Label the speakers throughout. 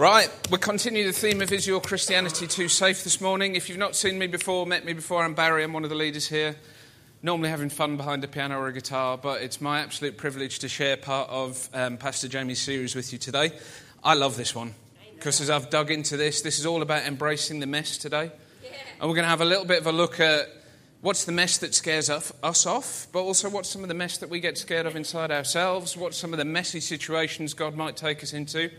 Speaker 1: Right, we're continuing the theme of Is Your Christianity Too Safe this morning. If you've not seen me before, met me before, I'm Barry, I'm one of the leaders here. Normally having fun behind a piano or a guitar, but it's my absolute privilege to share part of um, Pastor Jamie's series with you today. I love this one because as I've dug into this, this is all about embracing the mess today. And we're going to have a little bit of a look at what's the mess that scares us off, but also what's some of the mess that we get scared of inside ourselves, what's some of the messy situations God might take us into.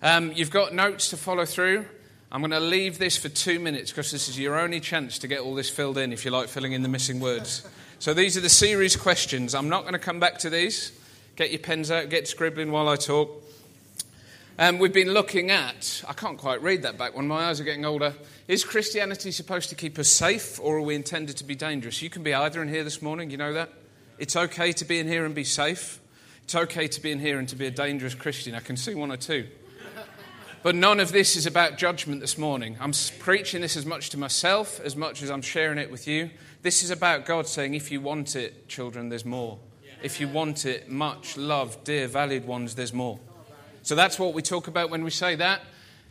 Speaker 1: Um, you've got notes to follow through. I'm going to leave this for two minutes because this is your only chance to get all this filled in if you like filling in the missing words. So these are the series questions. I'm not going to come back to these. Get your pens out, get scribbling while I talk. Um, we've been looking at, I can't quite read that back when my eyes are getting older. Is Christianity supposed to keep us safe or are we intended to be dangerous? You can be either in here this morning, you know that? It's okay to be in here and be safe. It's okay to be in here and to be a dangerous Christian. I can see one or two. But none of this is about judgment this morning. I'm preaching this as much to myself as much as I'm sharing it with you. This is about God saying, if you want it, children, there's more. If you want it, much loved, dear, valued ones, there's more. So that's what we talk about when we say that.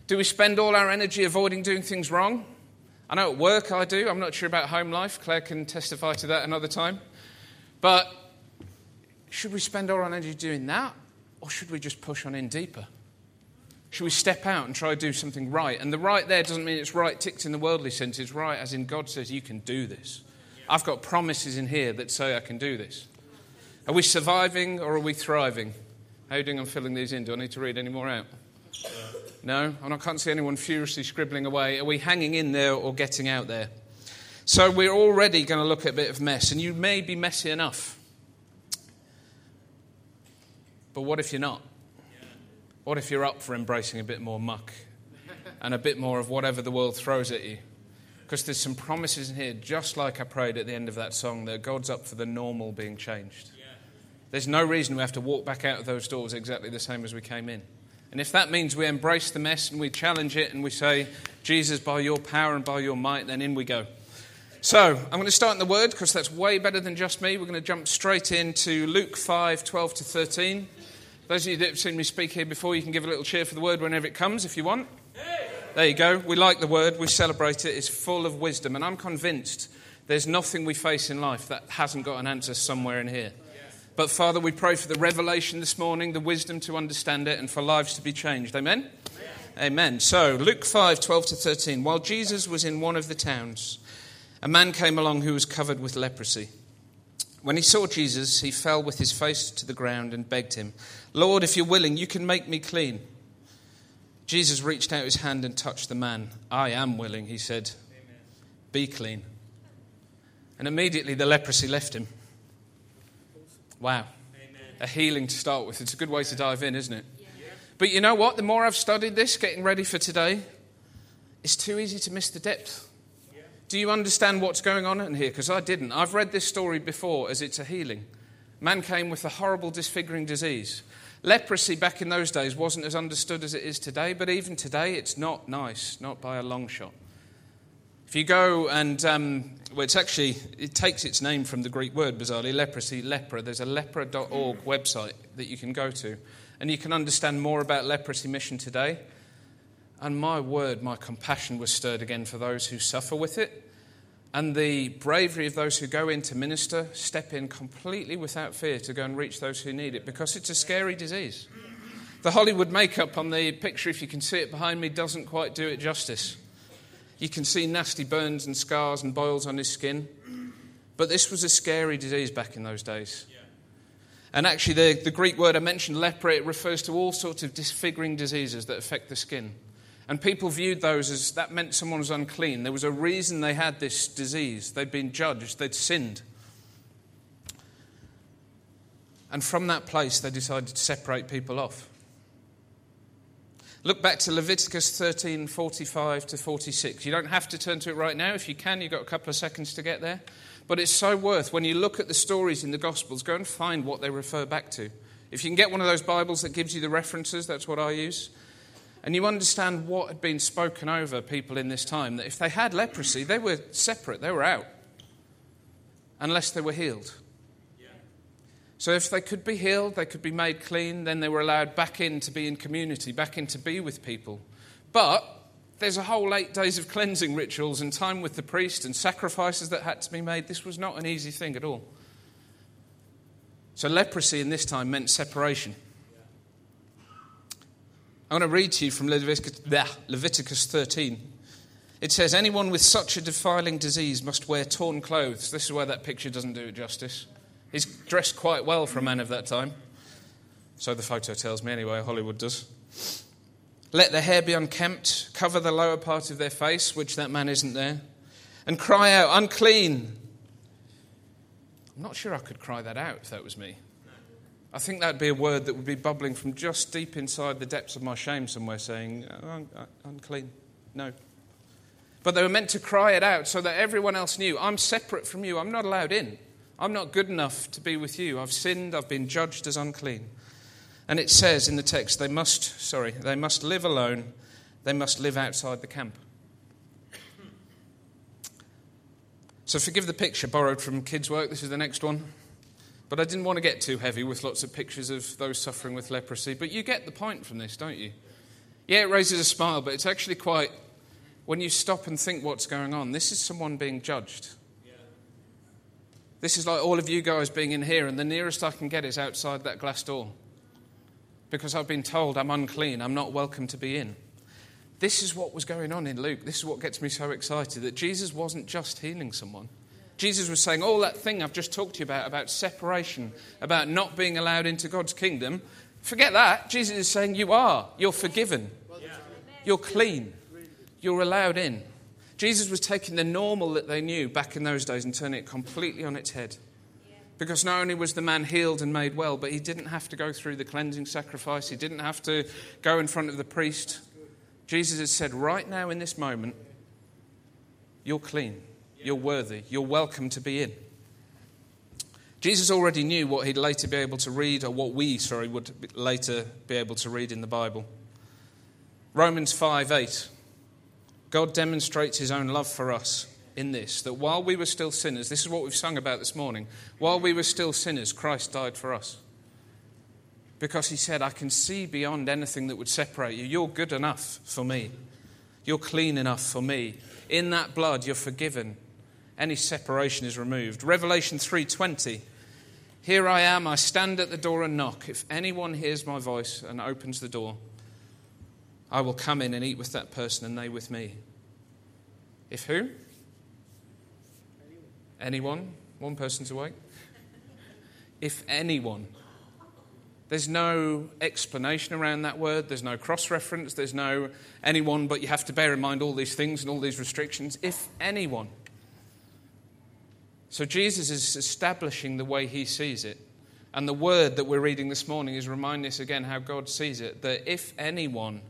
Speaker 1: Do we spend all our energy avoiding doing things wrong? I know at work I do. I'm not sure about home life. Claire can testify to that another time. But should we spend all our energy doing that? Or should we just push on in deeper? Should we step out and try to do something right? And the right there doesn't mean it's right ticked in the worldly sense. It's right as in God says, you can do this. I've got promises in here that say I can do this. Are we surviving or are we thriving? How are you doing on filling these in? Do I need to read any more out? No? And I can't see anyone furiously scribbling away. Are we hanging in there or getting out there? So we're already going to look at a bit of mess, and you may be messy enough. But what if you're not? What if you're up for embracing a bit more muck and a bit more of whatever the world throws at you? Because there's some promises in here, just like I prayed at the end of that song, that God's up for the normal being changed. There's no reason we have to walk back out of those doors exactly the same as we came in. And if that means we embrace the mess and we challenge it and we say, Jesus, by your power and by your might, then in we go. So, I'm going to start in the word because that's way better than just me. We're going to jump straight into Luke 5 12 to 13. Those of you that have seen me speak here before, you can give a little cheer for the word whenever it comes if you want. There you go. We like the word, we celebrate it. It's full of wisdom, and I'm convinced there's nothing we face in life that hasn't got an answer somewhere in here. But Father, we pray for the revelation this morning, the wisdom to understand it, and for lives to be changed. Amen? Amen. Amen. So, Luke 5 12 to 13. While Jesus was in one of the towns, a man came along who was covered with leprosy. When he saw Jesus, he fell with his face to the ground and begged him, Lord, if you're willing, you can make me clean. Jesus reached out his hand and touched the man. I am willing, he said. Amen. Be clean. And immediately the leprosy left him. Wow. Amen. A healing to start with. It's a good way to dive in, isn't it? Yeah. But you know what? The more I've studied this, getting ready for today, it's too easy to miss the depth. Do you understand what's going on in here? Because I didn't. I've read this story before as it's a healing. Man came with a horrible disfiguring disease. Leprosy back in those days wasn't as understood as it is today, but even today it's not nice, not by a long shot. If you go and, um, well, it's actually, it takes its name from the Greek word, bizarrely, leprosy, lepra. There's a lepra.org website that you can go to, and you can understand more about leprosy mission today. And my word, my compassion was stirred again for those who suffer with it. And the bravery of those who go in to minister, step in completely without fear to go and reach those who need it because it's a scary disease. The Hollywood makeup on the picture, if you can see it behind me, doesn't quite do it justice. You can see nasty burns and scars and boils on his skin. But this was a scary disease back in those days. And actually, the, the Greek word I mentioned, lepra, it refers to all sorts of disfiguring diseases that affect the skin. And people viewed those as that meant someone was unclean. There was a reason they had this disease. They'd been judged, they'd sinned. And from that place, they decided to separate people off. Look back to Leviticus 13 45 to 46. You don't have to turn to it right now. If you can, you've got a couple of seconds to get there. But it's so worth, when you look at the stories in the Gospels, go and find what they refer back to. If you can get one of those Bibles that gives you the references, that's what I use. And you understand what had been spoken over people in this time that if they had leprosy, they were separate, they were out, unless they were healed. Yeah. So if they could be healed, they could be made clean, then they were allowed back in to be in community, back in to be with people. But there's a whole eight days of cleansing rituals and time with the priest and sacrifices that had to be made. This was not an easy thing at all. So leprosy in this time meant separation. I'm going to read to you from Leviticus 13. It says, Anyone with such a defiling disease must wear torn clothes. This is where that picture doesn't do it justice. He's dressed quite well for a man of that time. So the photo tells me, anyway, Hollywood does. Let their hair be unkempt, cover the lower part of their face, which that man isn't there, and cry out, unclean. I'm not sure I could cry that out if that was me. I think that'd be a word that would be bubbling from just deep inside the depths of my shame somewhere, saying, oh, un- uh, unclean. No. But they were meant to cry it out so that everyone else knew, I'm separate from you, I'm not allowed in. I'm not good enough to be with you. I've sinned, I've been judged as unclean. And it says in the text, they must, sorry, they must live alone, they must live outside the camp. So forgive the picture borrowed from kids' work. This is the next one. But I didn't want to get too heavy with lots of pictures of those suffering with leprosy. But you get the point from this, don't you? Yeah, it raises a smile, but it's actually quite, when you stop and think what's going on, this is someone being judged. This is like all of you guys being in here, and the nearest I can get is outside that glass door. Because I've been told I'm unclean, I'm not welcome to be in. This is what was going on in Luke. This is what gets me so excited that Jesus wasn't just healing someone. Jesus was saying, All that thing I've just talked to you about, about separation, about not being allowed into God's kingdom, forget that. Jesus is saying, You are. You're forgiven. You're clean. You're allowed in. Jesus was taking the normal that they knew back in those days and turning it completely on its head. Because not only was the man healed and made well, but he didn't have to go through the cleansing sacrifice, he didn't have to go in front of the priest. Jesus has said, right now in this moment, you're clean, you're worthy, you're welcome to be in. Jesus already knew what he'd later be able to read, or what we, sorry, would later be able to read in the Bible. Romans 5 8. God demonstrates his own love for us in this that while we were still sinners, this is what we've sung about this morning, while we were still sinners, Christ died for us. Because he said, I can see beyond anything that would separate you. You're good enough for me. You're clean enough for me. In that blood, you're forgiven. Any separation is removed. Revelation 3:20. Here I am, I stand at the door and knock. If anyone hears my voice and opens the door, I will come in and eat with that person and they with me. If who? Anyone? One person's awake? if anyone. There's no explanation around that word. There's no cross reference. There's no anyone, but you have to bear in mind all these things and all these restrictions. If anyone. So Jesus is establishing the way he sees it. And the word that we're reading this morning is reminding us again how God sees it that if anyone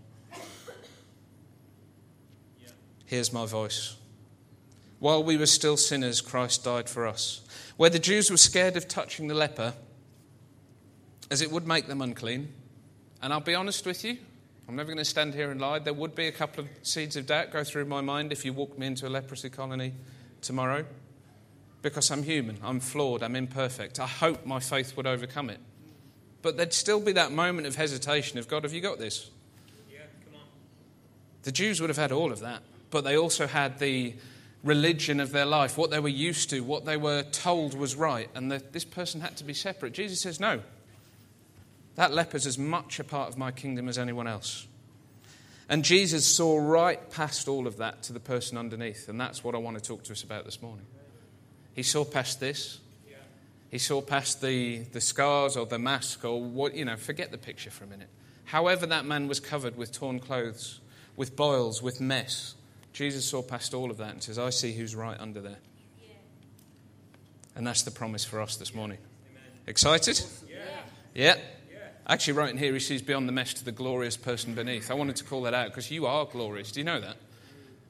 Speaker 1: hears my voice. While we were still sinners, Christ died for us. Where the Jews were scared of touching the leper, as it would make them unclean, and I'll be honest with you, I'm never going to stand here and lie. There would be a couple of seeds of doubt go through my mind if you walked me into a leprosy colony tomorrow, because I'm human, I'm flawed, I'm imperfect. I hope my faith would overcome it. But there'd still be that moment of hesitation of God, have you got this? Yeah, come on. The Jews would have had all of that but they also had the religion of their life, what they were used to, what they were told was right, and that this person had to be separate. Jesus says, No. That leper's as much a part of my kingdom as anyone else. And Jesus saw right past all of that to the person underneath, and that's what I want to talk to us about this morning. He saw past this. He saw past the, the scars or the mask or what, you know, forget the picture for a minute. However, that man was covered with torn clothes, with boils, with mess, Jesus saw past all of that and says, I see who's right under there. Yeah. And that's the promise for us this morning. Amen. Excited? Yeah. yeah. Actually, right in here, he sees beyond the mesh to the glorious person beneath. I wanted to call that out because you are glorious. Do you know that?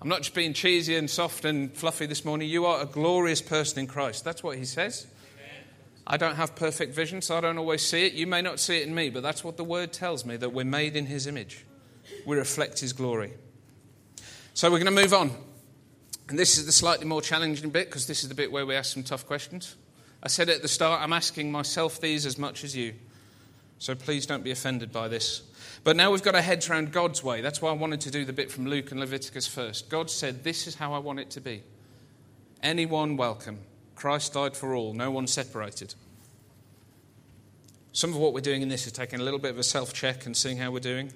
Speaker 1: I'm not just being cheesy and soft and fluffy this morning. You are a glorious person in Christ. That's what he says. I don't have perfect vision, so I don't always see it. You may not see it in me, but that's what the word tells me that we're made in his image. We reflect his glory. So we're going to move on. And this is the slightly more challenging bit because this is the bit where we ask some tough questions. I said at the start, I'm asking myself these as much as you. So please don't be offended by this. But now we've got our heads around God's way. That's why I wanted to do the bit from Luke and Leviticus first. God said, This is how I want it to be. Anyone welcome. Christ died for all, no one separated. Some of what we're doing in this is taking a little bit of a self check and seeing how we're doing.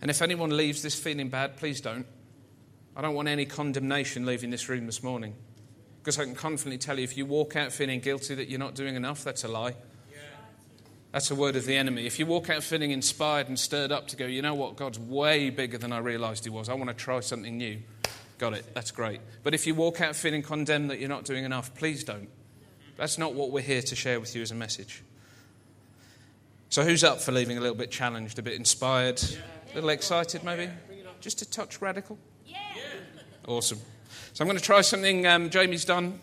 Speaker 1: And if anyone leaves this feeling bad, please don't. I don't want any condemnation leaving this room this morning. Because I can confidently tell you if you walk out feeling guilty that you're not doing enough, that's a lie. That's a word of the enemy. If you walk out feeling inspired and stirred up to go, you know what, God's way bigger than I realized He was. I want to try something new. Got it. That's great. But if you walk out feeling condemned that you're not doing enough, please don't. That's not what we're here to share with you as a message. So, who's up for leaving a little bit challenged, a bit inspired, a little excited maybe? Just a touch radical? Yeah. Awesome. So, I'm going to try something um, Jamie's done.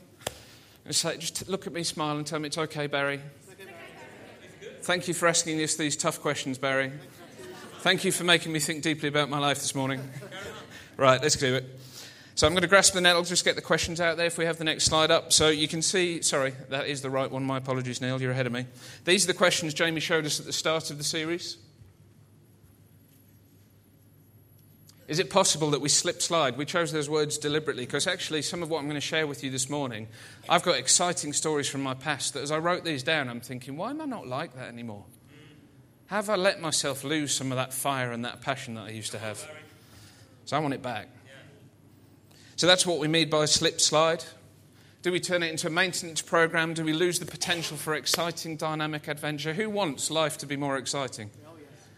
Speaker 1: Just look at me, smile, and tell me it's okay, Barry. Thank you for asking us these tough questions, Barry. Thank you for making me think deeply about my life this morning. Right, let's do it. So I'm going to grasp the net. I'll just get the questions out there if we have the next slide up. So you can see, sorry, that is the right one. My apologies, Neil, you're ahead of me. These are the questions Jamie showed us at the start of the series. Is it possible that we slip slide? We chose those words deliberately because actually, some of what I'm going to share with you this morning, I've got exciting stories from my past that as I wrote these down, I'm thinking, why am I not like that anymore? Have I let myself lose some of that fire and that passion that I used to have? So I want it back. So that's what we mean by slip slide. Do we turn it into a maintenance program? Do we lose the potential for exciting, dynamic adventure? Who wants life to be more exciting? Oh,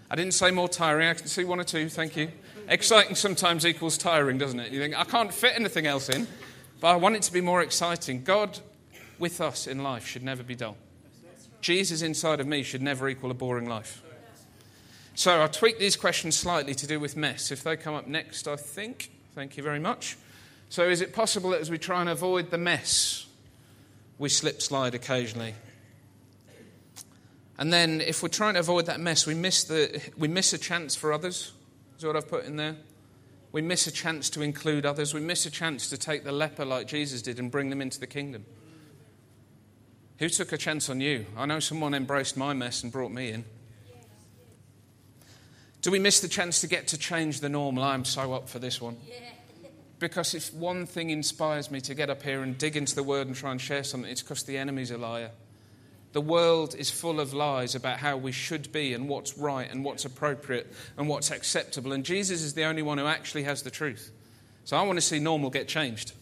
Speaker 1: I didn't say more tiring. I can see one or two. Thank you. Exciting sometimes equals tiring, doesn't it? You think, I can't fit anything else in, but I want it to be more exciting. God with us in life should never be dull. Jesus inside of me should never equal a boring life. So I'll tweak these questions slightly to do with mess. If they come up next, I think. Thank you very much. So is it possible that as we try and avoid the mess, we slip slide occasionally? And then if we're trying to avoid that mess, we miss, the, we miss a chance for others. What I've put in there. We miss a chance to include others. We miss a chance to take the leper like Jesus did and bring them into the kingdom. Who took a chance on you? I know someone embraced my mess and brought me in. Do we miss the chance to get to change the normal? I'm so up for this one. Because if one thing inspires me to get up here and dig into the word and try and share something, it's because the enemy's a liar. The world is full of lies about how we should be and what's right and what's appropriate and what's acceptable. And Jesus is the only one who actually has the truth. So I want to see normal get changed.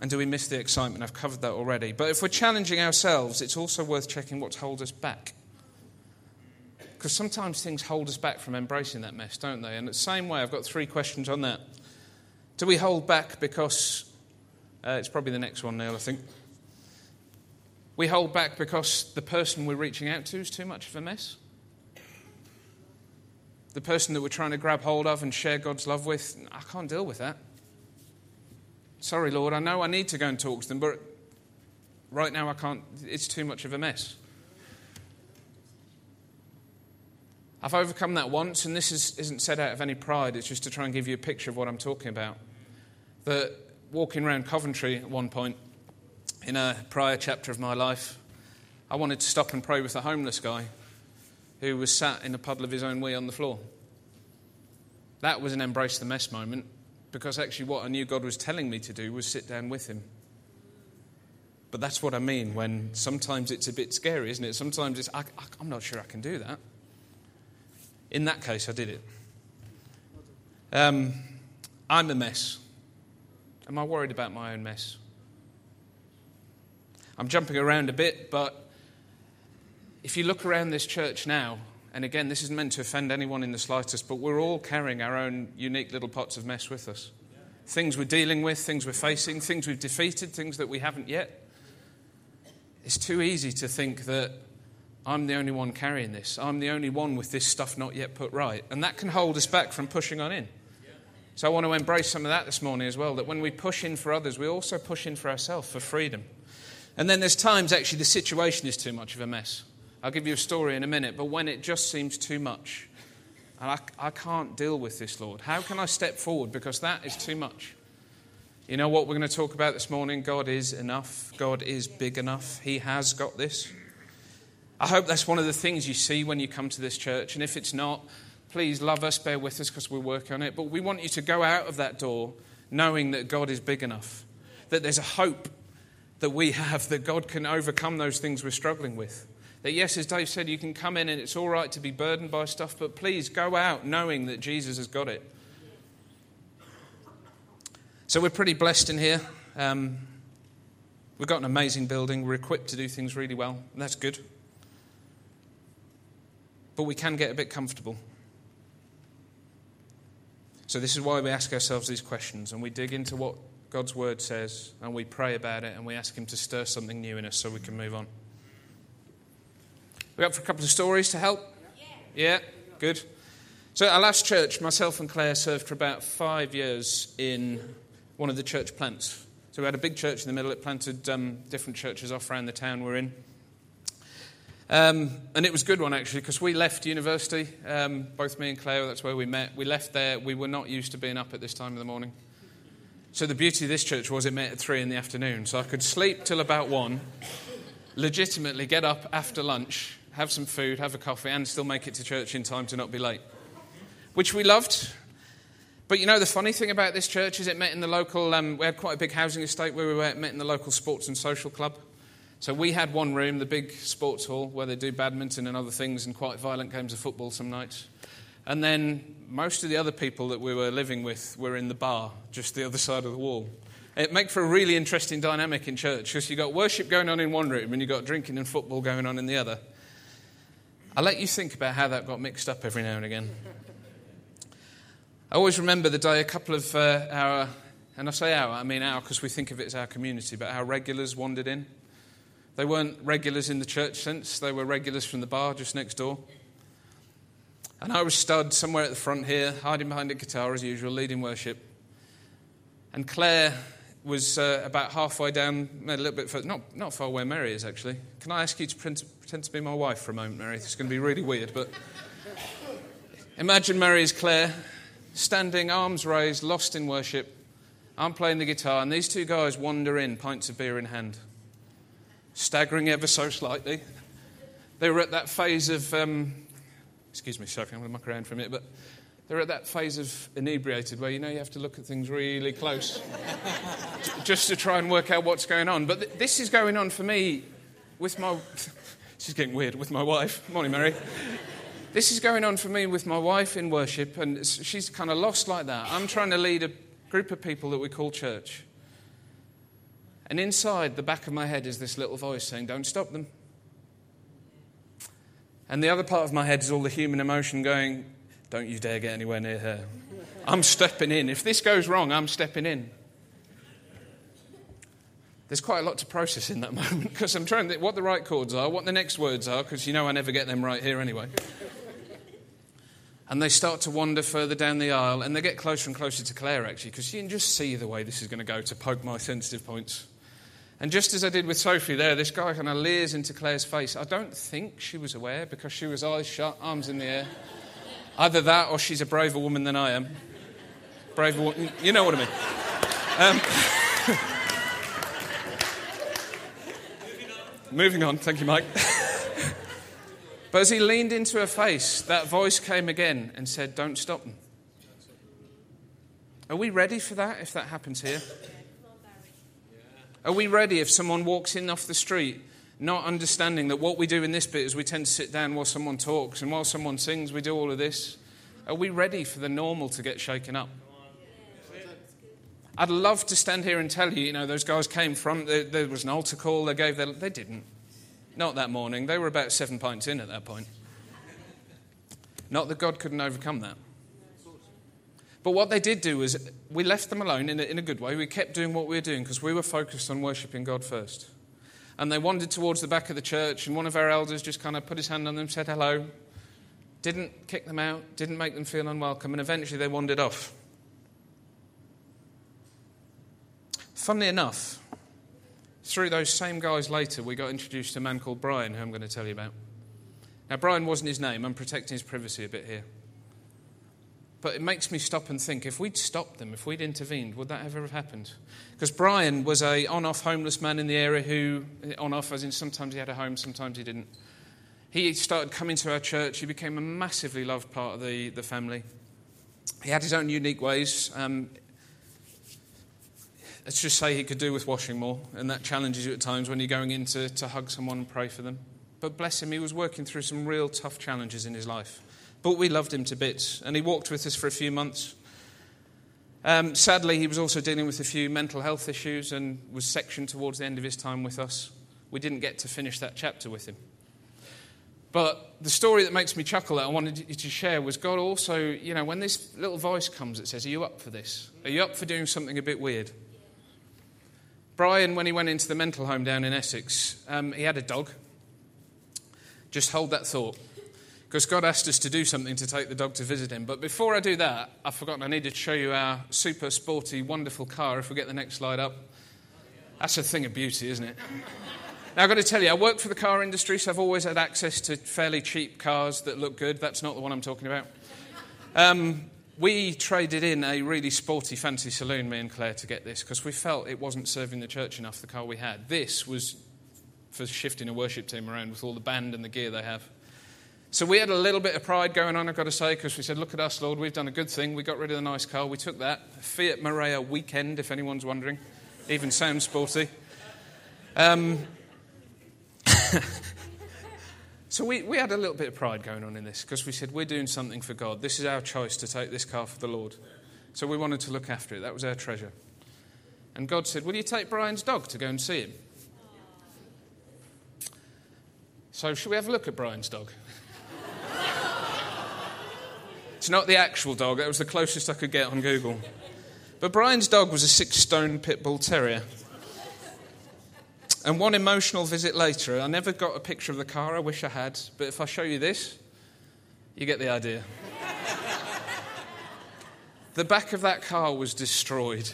Speaker 1: And do we miss the excitement? I've covered that already. But if we're challenging ourselves, it's also worth checking what's hold us back. Because sometimes things hold us back from embracing that mess, don't they? And the same way, I've got three questions on that. Do we hold back because uh, it's probably the next one, Neil, I think. We hold back because the person we're reaching out to is too much of a mess. The person that we're trying to grab hold of and share God's love with, I can't deal with that. Sorry, Lord, I know I need to go and talk to them, but right now I can't, it's too much of a mess. I've overcome that once, and this is, isn't said out of any pride, it's just to try and give you a picture of what I'm talking about. That walking around Coventry at one point, in a prior chapter of my life, I wanted to stop and pray with a homeless guy who was sat in a puddle of his own wee on the floor. That was an embrace the mess moment because actually what I knew God was telling me to do was sit down with him. But that's what I mean when sometimes it's a bit scary, isn't it? Sometimes it's, I, am not sure I can do that. In that case, I did it. Um, I'm a mess. Am I worried about my own mess? I'm jumping around a bit, but if you look around this church now, and again, this isn't meant to offend anyone in the slightest, but we're all carrying our own unique little pots of mess with us. Things we're dealing with, things we're facing, things we've defeated, things that we haven't yet. It's too easy to think that I'm the only one carrying this. I'm the only one with this stuff not yet put right. And that can hold us back from pushing on in. So I want to embrace some of that this morning as well that when we push in for others, we also push in for ourselves for freedom. And then there's times actually the situation is too much of a mess. I'll give you a story in a minute, but when it just seems too much, and I, I can't deal with this, Lord, how can I step forward? Because that is too much. You know what we're going to talk about this morning? God is enough. God is big enough. He has got this. I hope that's one of the things you see when you come to this church. And if it's not, please love us, bear with us because we're working on it. But we want you to go out of that door knowing that God is big enough, that there's a hope that we have that God can overcome those things we're struggling with. That, yes, as Dave said, you can come in and it's all right to be burdened by stuff, but please go out knowing that Jesus has got it. So we're pretty blessed in here. Um, we've got an amazing building. We're equipped to do things really well, that's good. But we can get a bit comfortable. So, this is why we ask ourselves these questions and we dig into what God's word says and we pray about it and we ask Him to stir something new in us so we can move on. We up for a couple of stories to help? Yeah, good. So, our last church, myself and Claire served for about five years in one of the church plants. So, we had a big church in the middle. It planted um, different churches off around the town we're in. Um, and it was a good one, actually, because we left university, um, both me and Claire, that's where we met. We left there. We were not used to being up at this time of the morning. So the beauty of this church was it met at three in the afternoon. So I could sleep till about one, legitimately get up after lunch, have some food, have a coffee, and still make it to church in time to not be late, which we loved. But you know, the funny thing about this church is it met in the local, um, we had quite a big housing estate where we were, met in the local sports and social club. So we had one room, the big sports hall, where they do badminton and other things and quite violent games of football some nights. And then most of the other people that we were living with were in the bar, just the other side of the wall. It makes for a really interesting dynamic in church because you've got worship going on in one room and you've got drinking and football going on in the other. I'll let you think about how that got mixed up every now and again. I always remember the day a couple of uh, our, and I say our, I mean our because we think of it as our community, but our regulars wandered in. They weren't regulars in the church sense, they were regulars from the bar just next door. And I was stood somewhere at the front here, hiding behind a guitar as usual, leading worship. And Claire was uh, about halfway down, a little bit further, not, not far where Mary is actually. Can I ask you to pretend, pretend to be my wife for a moment, Mary? It's going to be really weird, but imagine Mary is Claire, standing, arms raised, lost in worship. I'm playing the guitar, and these two guys wander in, pints of beer in hand staggering ever so slightly. They were at that phase of, um, excuse me, Sophie, I'm going to muck around for a minute, but they're at that phase of inebriated where you know you have to look at things really close just to try and work out what's going on. But th- this is going on for me with my. Is getting weird with my wife. Morning, Mary. This is going on for me with my wife in worship, and she's kind of lost like that. I'm trying to lead a group of people that we call church. And inside the back of my head is this little voice saying, Don't stop them. And the other part of my head is all the human emotion going, Don't you dare get anywhere near her. I'm stepping in. If this goes wrong, I'm stepping in. There's quite a lot to process in that moment because I'm trying to what the right chords are, what the next words are, because you know I never get them right here anyway. And they start to wander further down the aisle and they get closer and closer to Claire actually because you can just see the way this is going to go to poke my sensitive points. And just as I did with Sophie there, this guy kind of leers into Claire's face. I don't think she was aware because she was eyes shut, arms in the air. Either that or she's a braver woman than I am. Braver woman, you know what I mean. Um, moving on, thank you, Mike. but as he leaned into her face, that voice came again and said, Don't stop them. Are we ready for that if that happens here? Are we ready if someone walks in off the street, not understanding that what we do in this bit is we tend to sit down while someone talks, and while someone sings, we do all of this? Are we ready for the normal to get shaken up? I'd love to stand here and tell you, you know, those guys came from, there, there was an altar call, they gave their, they didn't. Not that morning. They were about seven pints in at that point. Not that God couldn't overcome that. But what they did do was we left them alone in a, in a good way. We kept doing what we were doing because we were focused on worshipping God first. And they wandered towards the back of the church, and one of our elders just kind of put his hand on them, said hello, didn't kick them out, didn't make them feel unwelcome, and eventually they wandered off. Funnily enough, through those same guys later, we got introduced to a man called Brian, who I'm going to tell you about. Now, Brian wasn't his name. I'm protecting his privacy a bit here. But it makes me stop and think if we'd stopped them, if we'd intervened, would that ever have happened? Because Brian was a on off homeless man in the area who, on off, as in sometimes he had a home, sometimes he didn't. He started coming to our church. He became a massively loved part of the, the family. He had his own unique ways. Um, let's just say he could do with washing more, and that challenges you at times when you're going in to, to hug someone and pray for them. But bless him, he was working through some real tough challenges in his life. But we loved him to bits, and he walked with us for a few months. Um, sadly, he was also dealing with a few mental health issues and was sectioned towards the end of his time with us. We didn't get to finish that chapter with him. But the story that makes me chuckle that I wanted you to share was God also, you know, when this little voice comes that says, Are you up for this? Are you up for doing something a bit weird? Brian, when he went into the mental home down in Essex, um, he had a dog. Just hold that thought because God asked us to do something to take the dog to visit him. But before I do that, I've forgotten I needed to show you our super sporty, wonderful car. If we get the next slide up, that's a thing of beauty, isn't it? Now, I've got to tell you, I work for the car industry, so I've always had access to fairly cheap cars that look good. That's not the one I'm talking about. Um, we traded in a really sporty, fancy saloon, me and Claire, to get this because we felt it wasn't serving the church enough, the car we had. This was for shifting a worship team around with all the band and the gear they have. So we had a little bit of pride going on, I've got to say, because we said, Look at us, Lord, we've done a good thing. We got rid of the nice car. We took that. Fiat Marea weekend, if anyone's wondering. Even sounds sporty. Um, so we, we had a little bit of pride going on in this because we said, We're doing something for God. This is our choice to take this car for the Lord. So we wanted to look after it. That was our treasure. And God said, Will you take Brian's dog to go and see him? So, should we have a look at Brian's dog? It's not the actual dog, it was the closest I could get on Google. But Brian's dog was a six stone pit bull terrier. And one emotional visit later, I never got a picture of the car, I wish I had, but if I show you this, you get the idea. the back of that car was destroyed.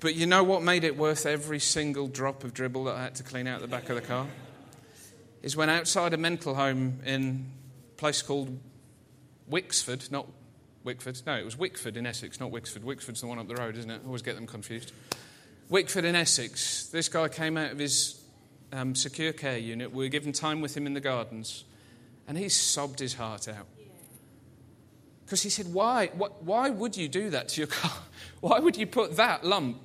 Speaker 1: But you know what made it worth every single drop of dribble that I had to clean out the back of the car? Is when outside a mental home in a place called Wixford, not Wickford. No, it was Wickford in Essex, not Wixford. Wickford's the one up the road, isn't it? I always get them confused. Wickford in Essex. This guy came out of his um, secure care unit. We were given time with him in the gardens, and he sobbed his heart out. Because he said, why, why would you do that to your car? Why would you put that lump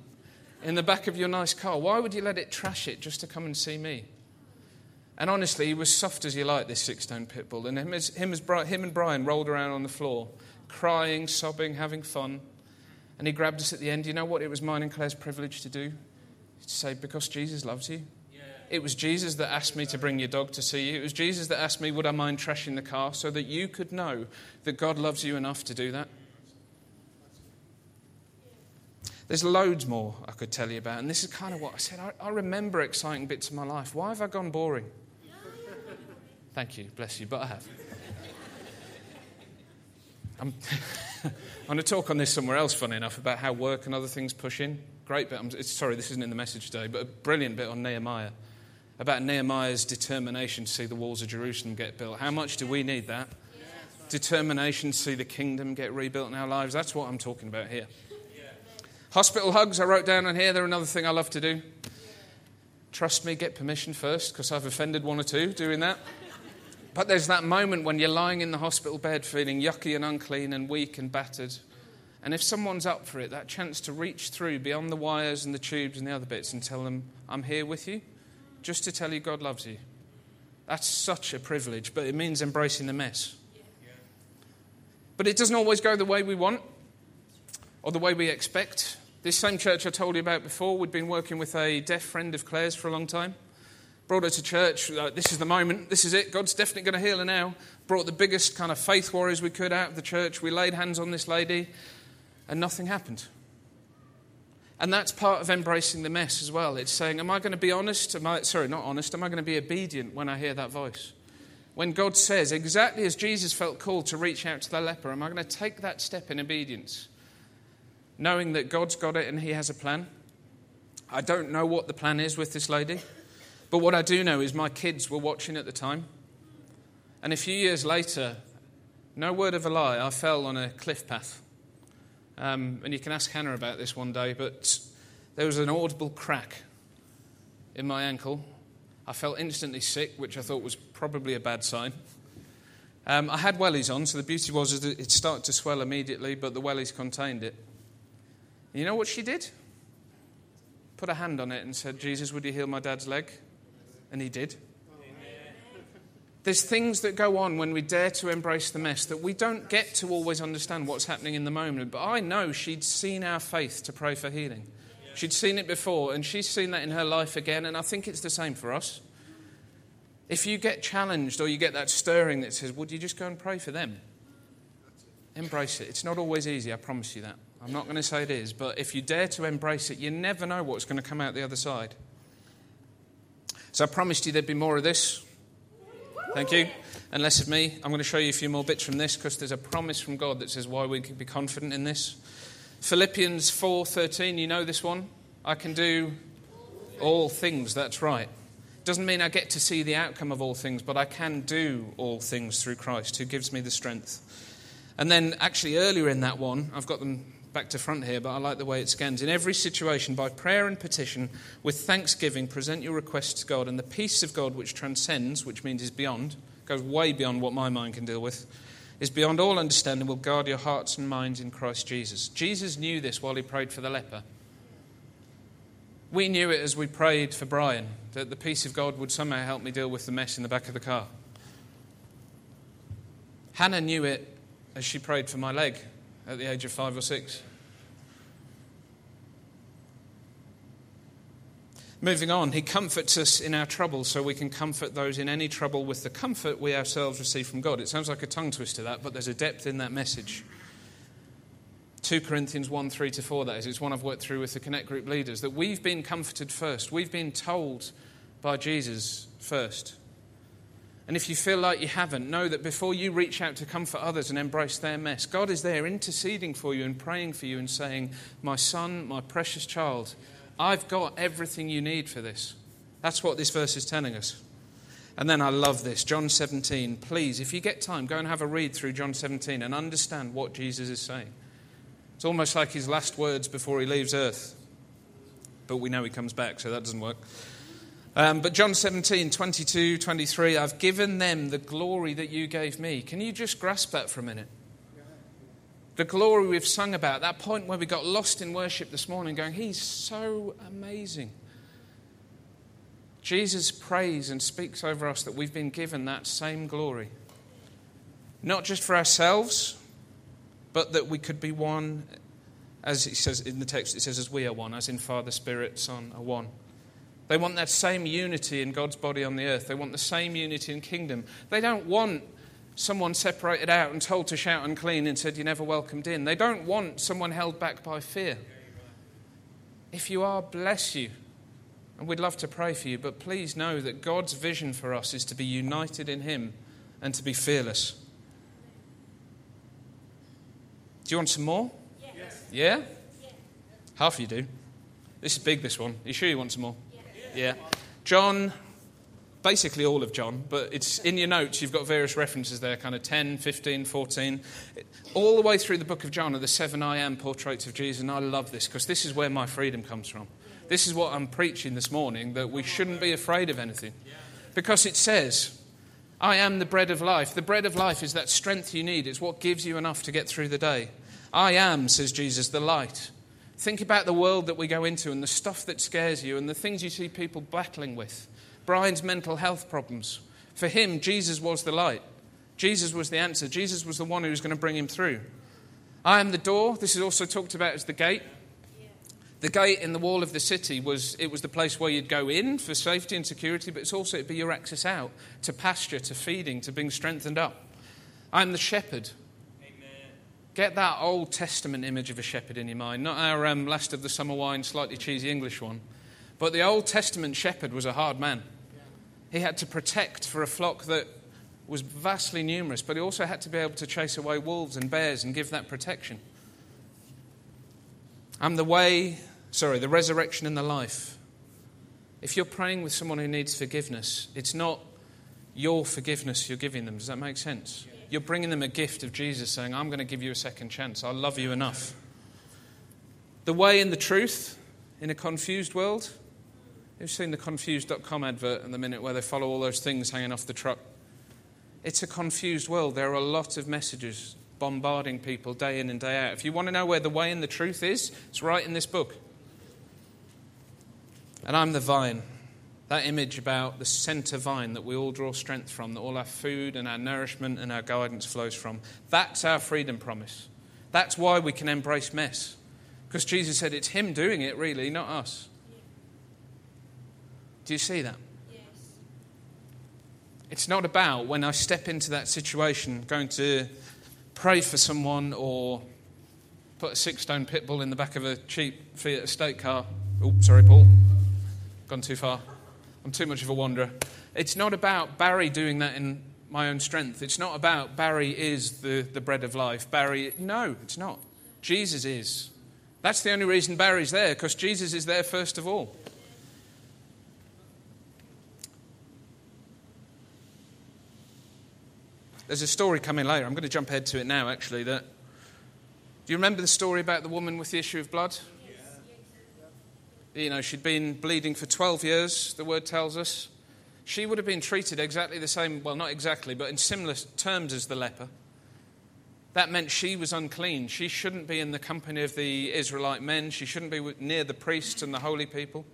Speaker 1: in the back of your nice car? Why would you let it trash it just to come and see me? And honestly, he was soft as you like, this six stone pit bull. And him, as, him, as, him and Brian rolled around on the floor, crying, sobbing, having fun. And he grabbed us at the end. You know what it was mine and Claire's privilege to do? To say, because Jesus loves you. Yeah. It was Jesus that asked me to bring your dog to see you. It was Jesus that asked me, would I mind trashing the car so that you could know that God loves you enough to do that? There's loads more I could tell you about. And this is kind of what I said. I, I remember exciting bits of my life. Why have I gone boring? Thank you, bless you, but I have. I'm, I'm going to talk on this somewhere else, funny enough, about how work and other things push in. Great bit. I'm, sorry, this isn't in the message today, but a brilliant bit on Nehemiah. About Nehemiah's determination to see the walls of Jerusalem get built. How much do we need that? Determination to see the kingdom get rebuilt in our lives. That's what I'm talking about here. Hospital hugs, I wrote down on here. They're another thing I love to do. Trust me, get permission first, because I've offended one or two doing that. But there's that moment when you're lying in the hospital bed feeling yucky and unclean and weak and battered. And if someone's up for it, that chance to reach through beyond the wires and the tubes and the other bits and tell them, I'm here with you, just to tell you God loves you. That's such a privilege, but it means embracing the mess. But it doesn't always go the way we want or the way we expect. This same church I told you about before, we'd been working with a deaf friend of Claire's for a long time. Brought her to church. Uh, this is the moment. This is it. God's definitely going to heal her now. Brought the biggest kind of faith warriors we could out of the church. We laid hands on this lady, and nothing happened. And that's part of embracing the mess as well. It's saying, Am I going to be honest? Am I, sorry, not honest. Am I going to be obedient when I hear that voice? When God says, exactly as Jesus felt called to reach out to the leper, am I going to take that step in obedience? Knowing that God's got it and He has a plan. I don't know what the plan is with this lady. But what I do know is my kids were watching at the time. And a few years later, No word of a lie, I fell on a cliff path. Um, and you can ask Hannah about this one day, but there was an audible crack in my ankle. I felt instantly sick, which I thought was probably a bad sign. Um, I had wellies on, so the beauty was that it started to swell immediately, but the wellies contained it. And you know what she did? Put a hand on it and said, Jesus, would you heal my dad's leg? And he did. There's things that go on when we dare to embrace the mess that we don't get to always understand what's happening in the moment. But I know she'd seen our faith to pray for healing. She'd seen it before, and she's seen that in her life again, and I think it's the same for us. If you get challenged or you get that stirring that says, Would you just go and pray for them? Embrace it. It's not always easy, I promise you that. I'm not going to say it is, but if you dare to embrace it, you never know what's going to come out the other side. So I promised you there'd be more of this. Thank you. And less of me. I'm going to show you a few more bits from this because there's a promise from God that says why we can be confident in this. Philippians 4:13, you know this one? I can do all things, that's right. Doesn't mean I get to see the outcome of all things, but I can do all things through Christ who gives me the strength. And then actually earlier in that one, I've got them back to front here, but I like the way it scans. In every situation, by prayer and petition, with thanksgiving, present your requests to God, and the peace of God, which transcends, which means is beyond, goes way beyond what my mind can deal with, is beyond all understanding, will guard your hearts and minds in Christ Jesus. Jesus knew this while he prayed for the leper. We knew it as we prayed for Brian, that the peace of God would somehow help me deal with the mess in the back of the car. Hannah knew it as she prayed for my leg at the age of five or six. Moving on, he comforts us in our trouble so we can comfort those in any trouble with the comfort we ourselves receive from God. It sounds like a tongue twister, that, but there's a depth in that message. 2 Corinthians 1 3 to 4, that is. It's one I've worked through with the Connect Group leaders that we've been comforted first. We've been told by Jesus first. And if you feel like you haven't, know that before you reach out to comfort others and embrace their mess, God is there interceding for you and praying for you and saying, My son, my precious child, I've got everything you need for this. That's what this verse is telling us. And then I love this. John 17. Please, if you get time, go and have a read through John 17 and understand what Jesus is saying. It's almost like his last words before he leaves earth. But we know he comes back, so that doesn't work. Um, but John 17, 22, 23, I've given them the glory that you gave me. Can you just grasp that for a minute? The glory we've sung about, that point where we got lost in worship this morning, going, He's so amazing. Jesus prays and speaks over us that we've been given that same glory. Not just for ourselves, but that we could be one, as it says in the text, it says, as we are one, as in Father, Spirit, Son are one. They want that same unity in God's body on the earth. They want the same unity in kingdom. They don't want someone separated out and told to shout unclean and said, You're never welcomed in. They don't want someone held back by fear. If you are, bless you. And we'd love to pray for you, but please know that God's vision for us is to be united in Him and to be fearless. Do you want some more? Yes. Yeah? Yes. Half of you do. This is big, this one. Are you sure you want some more? Yeah. John, basically all of John, but it's in your notes, you've got various references there, kind of 10, 15, 14. All the way through the book of John are the seven I am portraits of Jesus, and I love this because this is where my freedom comes from. This is what I'm preaching this morning that we shouldn't be afraid of anything. Because it says, I am the bread of life. The bread of life is that strength you need, it's what gives you enough to get through the day. I am, says Jesus, the light. Think about the world that we go into and the stuff that scares you and the things you see people battling with. Brian's mental health problems. For him, Jesus was the light. Jesus was the answer. Jesus was the one who was going to bring him through. I am the door. This is also talked about as the gate. The gate in the wall of the city was it was the place where you'd go in for safety and security, but it's also it'd be your access out to pasture, to feeding, to being strengthened up. I'm the shepherd. Get that Old Testament image of a shepherd in your mind, not our um, last of the summer wine, slightly cheesy English one. But the Old Testament shepherd was a hard man. He had to protect for a flock that was vastly numerous, but he also had to be able to chase away wolves and bears and give that protection. I'm the way, sorry, the resurrection and the life. If you're praying with someone who needs forgiveness, it's not your forgiveness you're giving them. Does that make sense? You're bringing them a gift of Jesus saying, I'm going to give you a second chance. I love you enough. The way and the truth in a confused world. You've seen the confused.com advert in the minute where they follow all those things hanging off the truck. It's a confused world. There are a lot of messages bombarding people day in and day out. If you want to know where the way and the truth is, it's right in this book. And I'm the vine. That image about the center vine that we all draw strength from, that all our food and our nourishment and our guidance flows from. That's our freedom promise. That's why we can embrace mess. Because Jesus said it's Him doing it, really, not us. Do you see that? Yes. It's not about when I step into that situation going to pray for someone or put a six stone pit bull in the back of a cheap Fiat estate car. Oh, sorry, Paul. Gone too far. I'm too much of a wanderer. It's not about Barry doing that in my own strength. It's not about Barry is the, the bread of life. Barry, no, it's not. Jesus is. That's the only reason Barry's there, because Jesus is there first of all. There's a story coming later. I'm going to jump ahead to it now, actually. That, do you remember the story about the woman with the issue of blood? You know, she'd been bleeding for 12 years, the word tells us. She would have been treated exactly the same, well, not exactly, but in similar terms as the leper. That meant she was unclean. She shouldn't be in the company of the Israelite men. She shouldn't be near the priests and the holy people.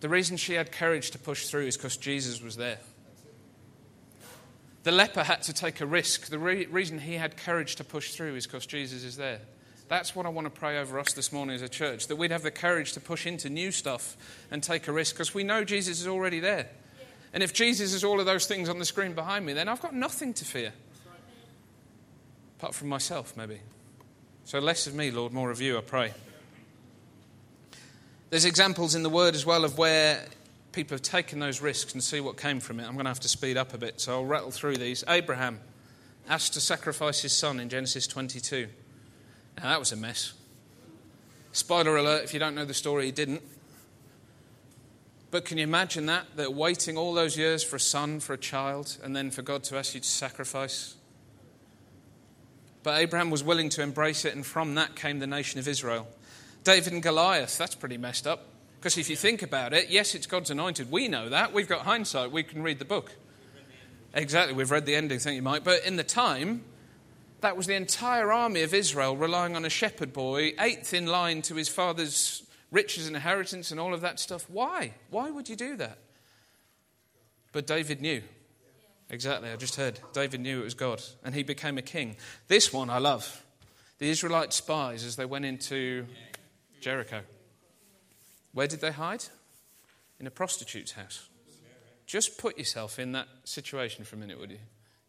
Speaker 1: The reason she had courage to push through is because Jesus was there. The leper had to take a risk. The re- reason he had courage to push through is because Jesus is there. That's what I want to pray over us this morning as a church that we'd have the courage to push into new stuff and take a risk because we know Jesus is already there. And if Jesus is all of those things on the screen behind me, then I've got nothing to fear. Apart from myself, maybe. So less of me, Lord, more of you, I pray. There's examples in the Word as well of where people have taken those risks and see what came from it. I'm going to have to speed up a bit, so I'll rattle through these. Abraham asked to sacrifice his son in Genesis 22. Now, that was a mess. Spoiler alert, if you don't know the story, he didn't. But can you imagine that? That waiting all those years for a son, for a child, and then for God to ask you to sacrifice? But Abraham was willing to embrace it, and from that came the nation of Israel. David and Goliath, that's pretty messed up. Because if you think about it, yes, it's God's anointed. We know that. We've got hindsight. We can read the book. Exactly. We've read the ending, think you might. But in the time, that was the entire army of Israel relying on a shepherd boy, eighth in line to his father's riches and inheritance and all of that stuff. Why? Why would you do that? But David knew. Exactly, I just heard. David knew it was God, and he became a king. This one I love. The Israelite spies as they went into Jericho. Where did they hide? In a prostitute's house. Just put yourself in that situation for a minute, would you?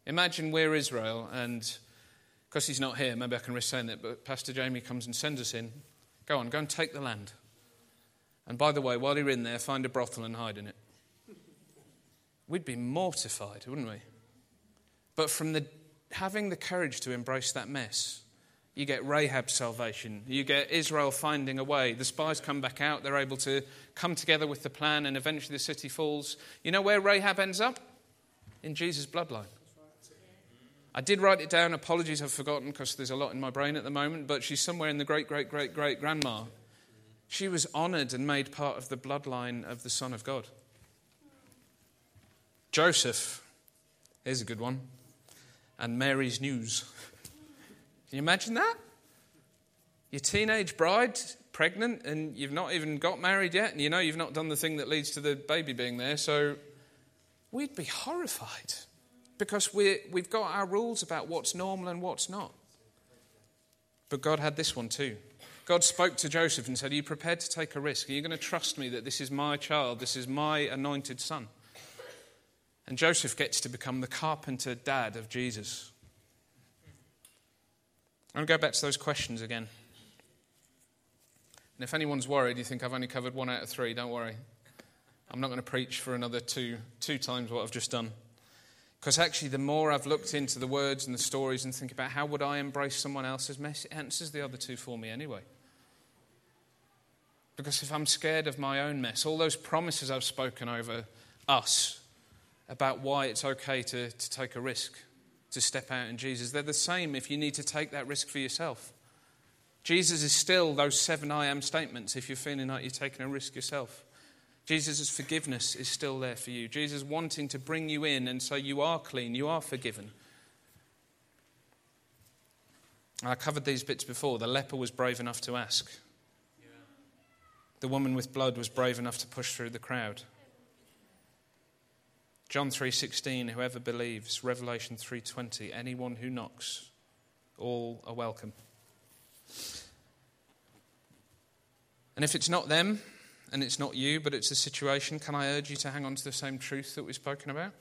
Speaker 1: Imagine we're Israel and because he's not here, maybe I can risk saying it, but Pastor Jamie comes and sends us in. Go on, go and take the land. And by the way, while you're in there, find a brothel and hide in it. We'd be mortified, wouldn't we? But from the, having the courage to embrace that mess, you get Rahab's salvation. You get Israel finding a way. The spies come back out. They're able to come together with the plan, and eventually the city falls. You know where Rahab ends up? In Jesus' bloodline. I did write it down. Apologies, I've forgotten because there's a lot in my brain at the moment, but she's somewhere in the great, great, great, great grandma. She was honored and made part of the bloodline of the Son of God. Joseph, here's a good one, and Mary's news. Can you imagine that? Your teenage bride, pregnant, and you've not even got married yet, and you know you've not done the thing that leads to the baby being there, so we'd be horrified because we we've got our rules about what's normal and what's not. But God had this one too. God spoke to Joseph and said, Are you prepared to take a risk? Are you going to trust me that this is my child? This is my anointed son? And Joseph gets to become the carpenter dad of Jesus. I'm going to go back to those questions again. And if anyone's worried, you think I've only covered one out of three, don't worry. I'm not going to preach for another two, two times what I've just done. Because actually, the more I've looked into the words and the stories and think about how would I embrace someone else's mess, it answers the other two for me anyway. Because if I'm scared of my own mess, all those promises I've spoken over us about why it's okay to, to take a risk, to step out in Jesus. They're the same if you need to take that risk for yourself. Jesus is still those seven I am statements if you're feeling like you're taking a risk yourself. Jesus' forgiveness is still there for you. Jesus wanting to bring you in and so you are clean, you are forgiven. I covered these bits before. The leper was brave enough to ask. The woman with blood was brave enough to push through the crowd. John 3:16 whoever believes Revelation 3:20 anyone who knocks all are welcome. And if it's not them and it's not you but it's the situation can I urge you to hang on to the same truth that we've spoken about?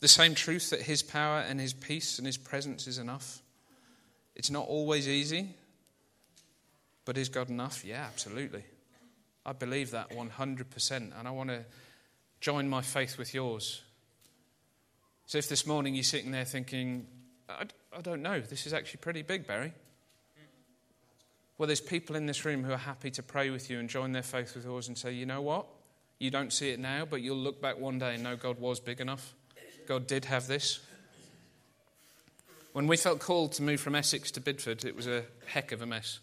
Speaker 1: The same truth that his power and his peace and his presence is enough. It's not always easy, but is God enough? Yeah, absolutely. I believe that 100%, and I want to join my faith with yours. So if this morning you're sitting there thinking, I, I don't know, this is actually pretty big, Barry. Well, there's people in this room who are happy to pray with you and join their faith with yours and say, you know what? You don't see it now, but you'll look back one day and know God was big enough. God did have this. When we felt called to move from Essex to Bidford, it was a heck of a mess.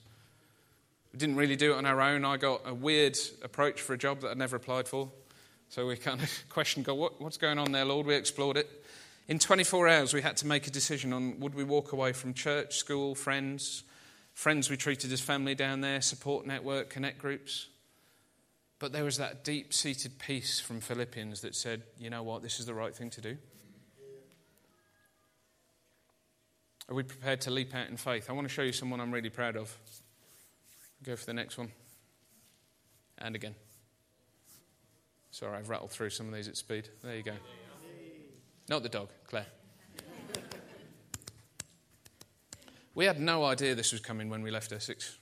Speaker 1: We didn't really do it on our own. I got a weird approach for a job that I'd never applied for. So we kind of questioned God, what, what's going on there, Lord? We explored it. In 24 hours, we had to make a decision on would we walk away from church, school, friends, friends we treated as family down there, support network, connect groups. But there was that deep seated peace from Philippians that said, you know what, this is the right thing to do. Are we prepared to leap out in faith? I want to show you someone I'm really proud of. Go for the next one. And again. Sorry, I've rattled through some of these at speed. There you go. Not the dog, Claire. We had no idea this was coming when we left Essex.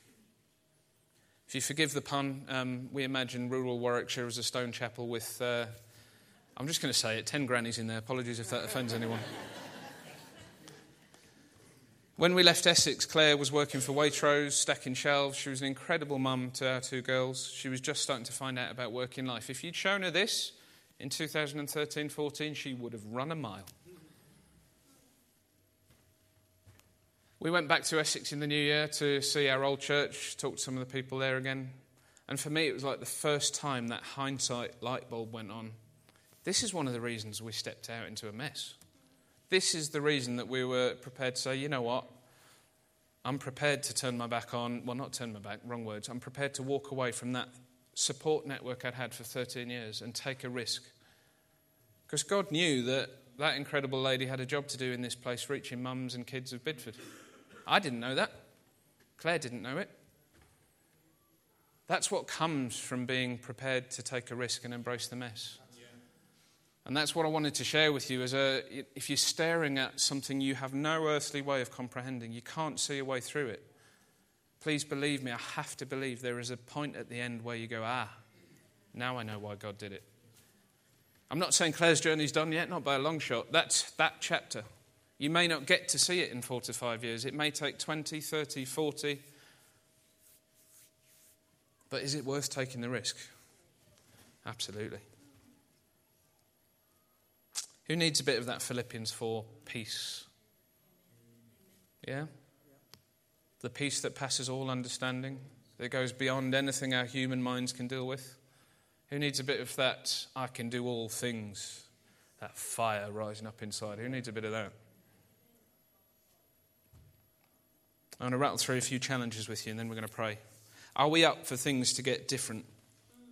Speaker 1: If you forgive the pun, um, we imagine rural Warwickshire as a stone chapel with, uh, I'm just going to say it, 10 grannies in there. Apologies if that offends anyone. When we left Essex, Claire was working for Waitrose, stacking shelves. She was an incredible mum to our two girls. She was just starting to find out about working life. If you'd shown her this in 2013 14, she would have run a mile. We went back to Essex in the new year to see our old church, talk to some of the people there again. And for me, it was like the first time that hindsight light bulb went on. This is one of the reasons we stepped out into a mess. This is the reason that we were prepared to say, you know what? I'm prepared to turn my back on, well, not turn my back, wrong words. I'm prepared to walk away from that support network I'd had for 13 years and take a risk. Because God knew that that incredible lady had a job to do in this place, reaching mums and kids of Bidford. I didn't know that. Claire didn't know it. That's what comes from being prepared to take a risk and embrace the mess. And that's what I wanted to share with you. As a, if you're staring at something you have no earthly way of comprehending, you can't see a way through it. Please believe me, I have to believe there is a point at the end where you go, ah, now I know why God did it. I'm not saying Claire's journey's done yet, not by a long shot. That's that chapter. You may not get to see it in four to five years. It may take 20, 30, 40. But is it worth taking the risk? Absolutely. Who needs a bit of that Philippians 4 peace? Yeah? The peace that passes all understanding, that goes beyond anything our human minds can deal with. Who needs a bit of that, I can do all things, that fire rising up inside? Who needs a bit of that? I'm going to rattle through a few challenges with you and then we're going to pray. Are we up for things to get different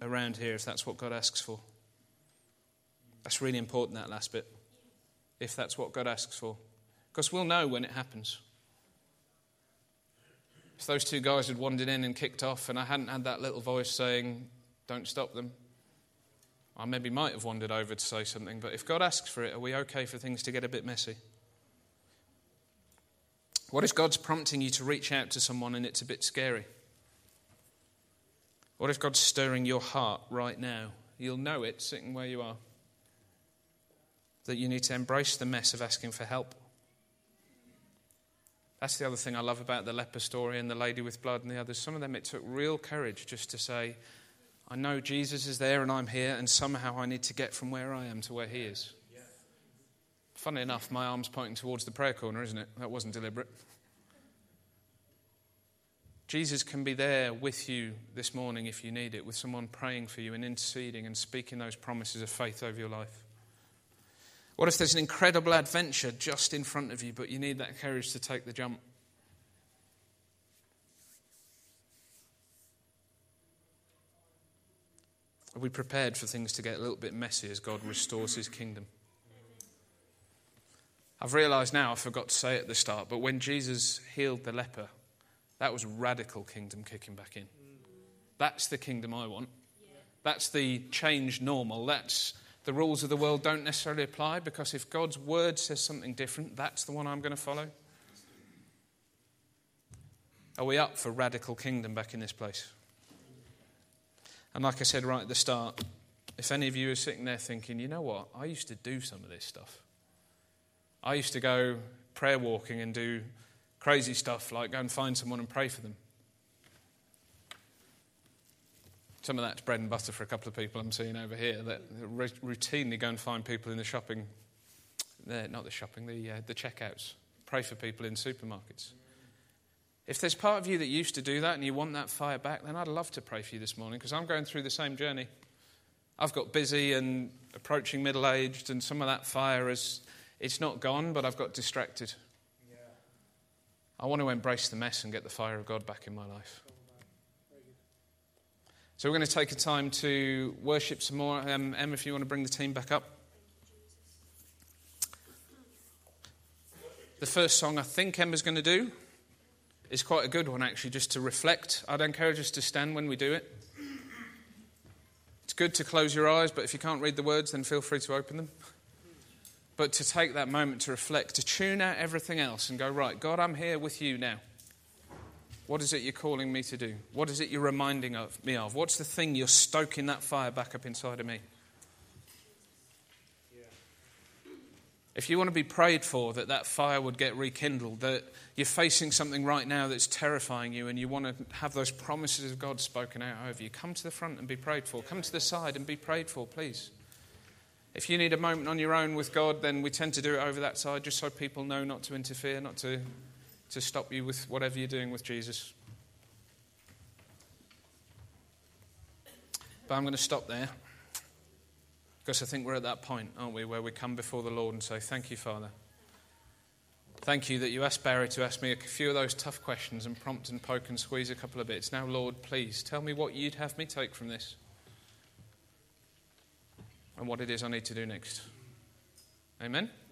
Speaker 1: around here if that's what God asks for? That's really important, that last bit, if that's what God asks for. Because we'll know when it happens. If those two guys had wandered in and kicked off and I hadn't had that little voice saying, don't stop them, I maybe might have wandered over to say something. But if God asks for it, are we okay for things to get a bit messy? What if God's prompting you to reach out to someone and it's a bit scary? What if God's stirring your heart right now? You'll know it sitting where you are that you need to embrace the mess of asking for help. That's the other thing I love about the leper story and the lady with blood and the others. Some of them, it took real courage just to say, I know Jesus is there and I'm here, and somehow I need to get from where I am to where he is. Funny enough, my arm's pointing towards the prayer corner, isn't it? That wasn't deliberate. Jesus can be there with you this morning if you need it, with someone praying for you and interceding and speaking those promises of faith over your life. What if there's an incredible adventure just in front of you, but you need that courage to take the jump? Are we prepared for things to get a little bit messy as God restores his kingdom? I've realized now, I forgot to say at the start, but when Jesus healed the leper, that was radical kingdom kicking back in. That's the kingdom I want. That's the change normal. That's the rules of the world don't necessarily apply because if God's word says something different, that's the one I'm going to follow. Are we up for radical kingdom back in this place? And like I said right at the start, if any of you are sitting there thinking, you know what, I used to do some of this stuff. I used to go prayer walking and do crazy stuff like go and find someone and pray for them. Some of that's bread and butter for a couple of people I'm seeing over here that routinely go and find people in the shopping, not the shopping, the, uh, the checkouts. Pray for people in supermarkets. If there's part of you that used to do that and you want that fire back, then I'd love to pray for you this morning because I'm going through the same journey. I've got busy and approaching middle aged, and some of that fire is it's not gone, but I've got distracted. Yeah. I want to embrace the mess and get the fire of God back in my life. So we're going to take a time to worship some more. Um, Emma, if you want to bring the team back up. The first song I think Emma's going to do is quite a good one, actually, just to reflect. I'd encourage us to stand when we do it. It's good to close your eyes, but if you can't read the words, then feel free to open them. But to take that moment to reflect, to tune out everything else and go, right, God, I'm here with you now. What is it you're calling me to do? What is it you're reminding of me of? What's the thing you're stoking that fire back up inside of me? If you want to be prayed for that that fire would get rekindled, that you're facing something right now that's terrifying you and you want to have those promises of God spoken out over you, come to the front and be prayed for. Come to the side and be prayed for, please. If you need a moment on your own with God, then we tend to do it over that side just so people know not to interfere, not to, to stop you with whatever you're doing with Jesus. But I'm going to stop there. Because I think we're at that point, aren't we, where we come before the Lord and say, Thank you, Father. Thank you that you asked Barry to ask me a few of those tough questions and prompt and poke and squeeze a couple of bits. Now, Lord, please tell me what you'd have me take from this and what it is I need to do next. Amen?